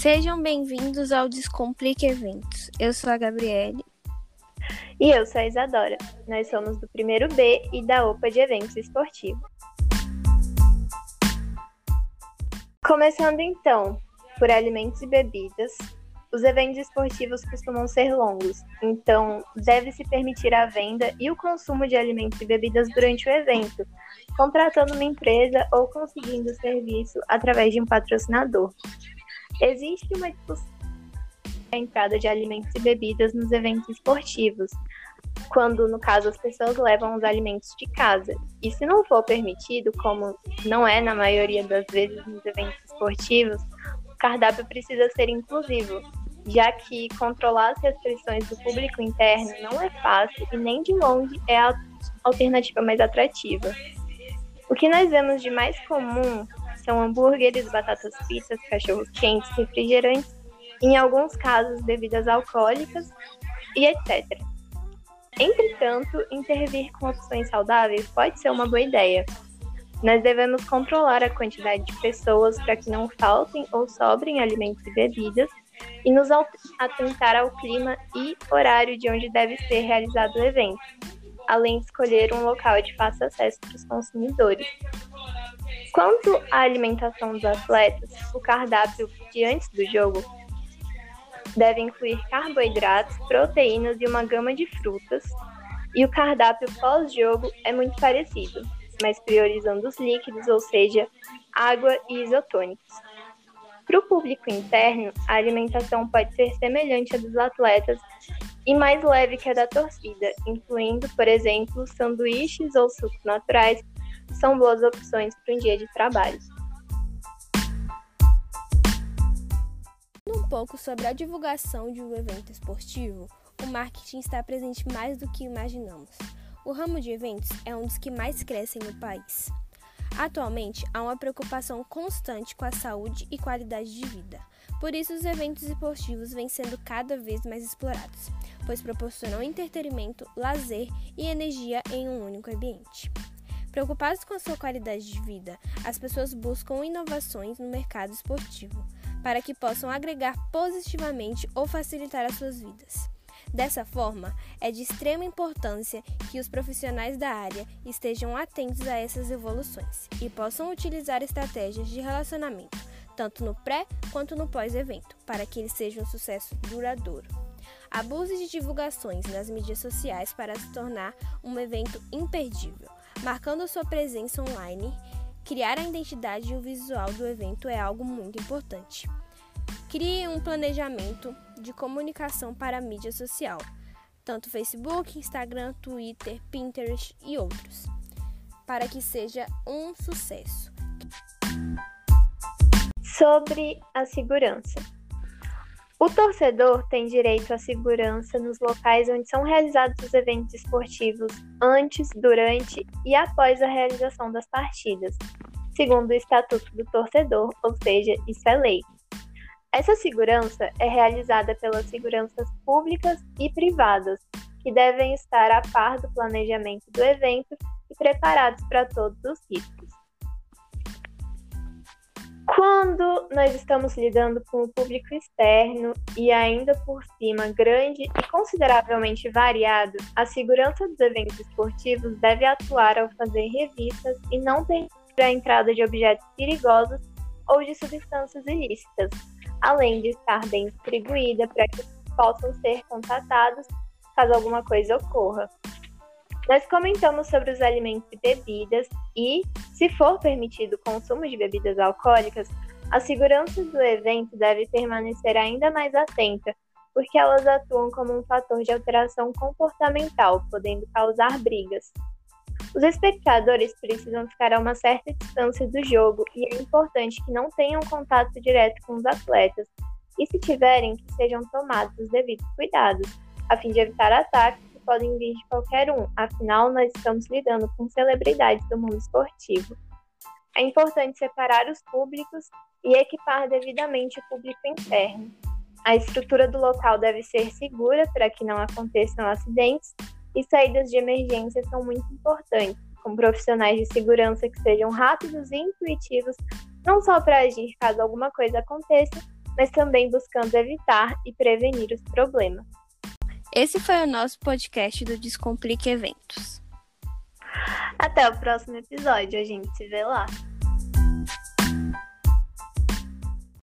Sejam bem-vindos ao Descomplique Eventos. Eu sou a Gabriele. E eu sou a Isadora. Nós somos do primeiro B e da OPA de Eventos Esportivos. Começando então por alimentos e bebidas, os eventos esportivos costumam ser longos, então deve-se permitir a venda e o consumo de alimentos e bebidas durante o evento, contratando uma empresa ou conseguindo o serviço através de um patrocinador. Existe uma discussão a entrada de alimentos e bebidas nos eventos esportivos, quando, no caso, as pessoas levam os alimentos de casa. E se não for permitido, como não é na maioria das vezes nos eventos esportivos, o cardápio precisa ser inclusivo, já que controlar as restrições do público interno não é fácil e nem de longe é a alternativa mais atrativa. O que nós vemos de mais comum são hambúrgueres, batatas fritas, cachorros quentes, refrigerantes, em alguns casos bebidas alcoólicas e etc. Entretanto, intervir com opções saudáveis pode ser uma boa ideia. Nós devemos controlar a quantidade de pessoas para que não faltem ou sobrem alimentos e bebidas e nos atentar ao clima e horário de onde deve ser realizado o evento, além de escolher um local de fácil acesso para os consumidores. Quanto à alimentação dos atletas, o cardápio de antes do jogo deve incluir carboidratos, proteínas e uma gama de frutas, e o cardápio pós-jogo é muito parecido, mas priorizando os líquidos, ou seja, água e isotônicos. Para o público interno, a alimentação pode ser semelhante à dos atletas e mais leve que a da torcida, incluindo, por exemplo, sanduíches ou sucos naturais, são boas opções para um dia de trabalho. Um pouco sobre a divulgação de um evento esportivo, o marketing está presente mais do que imaginamos. O ramo de eventos é um dos que mais crescem no país. Atualmente, há uma preocupação constante com a saúde e qualidade de vida. Por isso, os eventos esportivos vêm sendo cada vez mais explorados, pois proporcionam entretenimento, lazer e energia em um único ambiente. Preocupados com sua qualidade de vida, as pessoas buscam inovações no mercado esportivo para que possam agregar positivamente ou facilitar as suas vidas. Dessa forma, é de extrema importância que os profissionais da área estejam atentos a essas evoluções e possam utilizar estratégias de relacionamento, tanto no pré quanto no pós-evento, para que ele seja um sucesso duradouro. Abuse de divulgações nas mídias sociais para se tornar um evento imperdível, marcando sua presença online. Criar a identidade e o visual do evento é algo muito importante. Crie um planejamento de comunicação para a mídia social, tanto Facebook, Instagram, Twitter, Pinterest e outros, para que seja um sucesso. Sobre a segurança. O torcedor tem direito à segurança nos locais onde são realizados os eventos esportivos antes, durante e após a realização das partidas, segundo o Estatuto do Torcedor, ou seja, isso é lei. Essa segurança é realizada pelas seguranças públicas e privadas, que devem estar a par do planejamento do evento e preparados para todos os riscos. Quando nós estamos lidando com o público externo e ainda por cima grande e consideravelmente variado, a segurança dos eventos esportivos deve atuar ao fazer revistas e não permitir a entrada de objetos perigosos ou de substâncias ilícitas, além de estar bem distribuída para que possam ser contatados caso alguma coisa ocorra. Nós comentamos sobre os alimentos e bebidas e, se for permitido o consumo de bebidas alcoólicas, a segurança do evento deve permanecer ainda mais atenta, porque elas atuam como um fator de alteração comportamental, podendo causar brigas. Os espectadores precisam ficar a uma certa distância do jogo e é importante que não tenham contato direto com os atletas, e se tiverem, que sejam tomados os devidos cuidados, a fim de evitar ataques que podem vir de qualquer um, afinal, nós estamos lidando com celebridades do mundo esportivo. É importante separar os públicos e equipar devidamente o público interno. A estrutura do local deve ser segura para que não aconteçam acidentes e saídas de emergência são muito importantes, com profissionais de segurança que sejam rápidos e intuitivos, não só para agir caso alguma coisa aconteça, mas também buscando evitar e prevenir os problemas. Esse foi o nosso podcast do Descomplique Eventos. Até o próximo episódio, a gente se vê lá.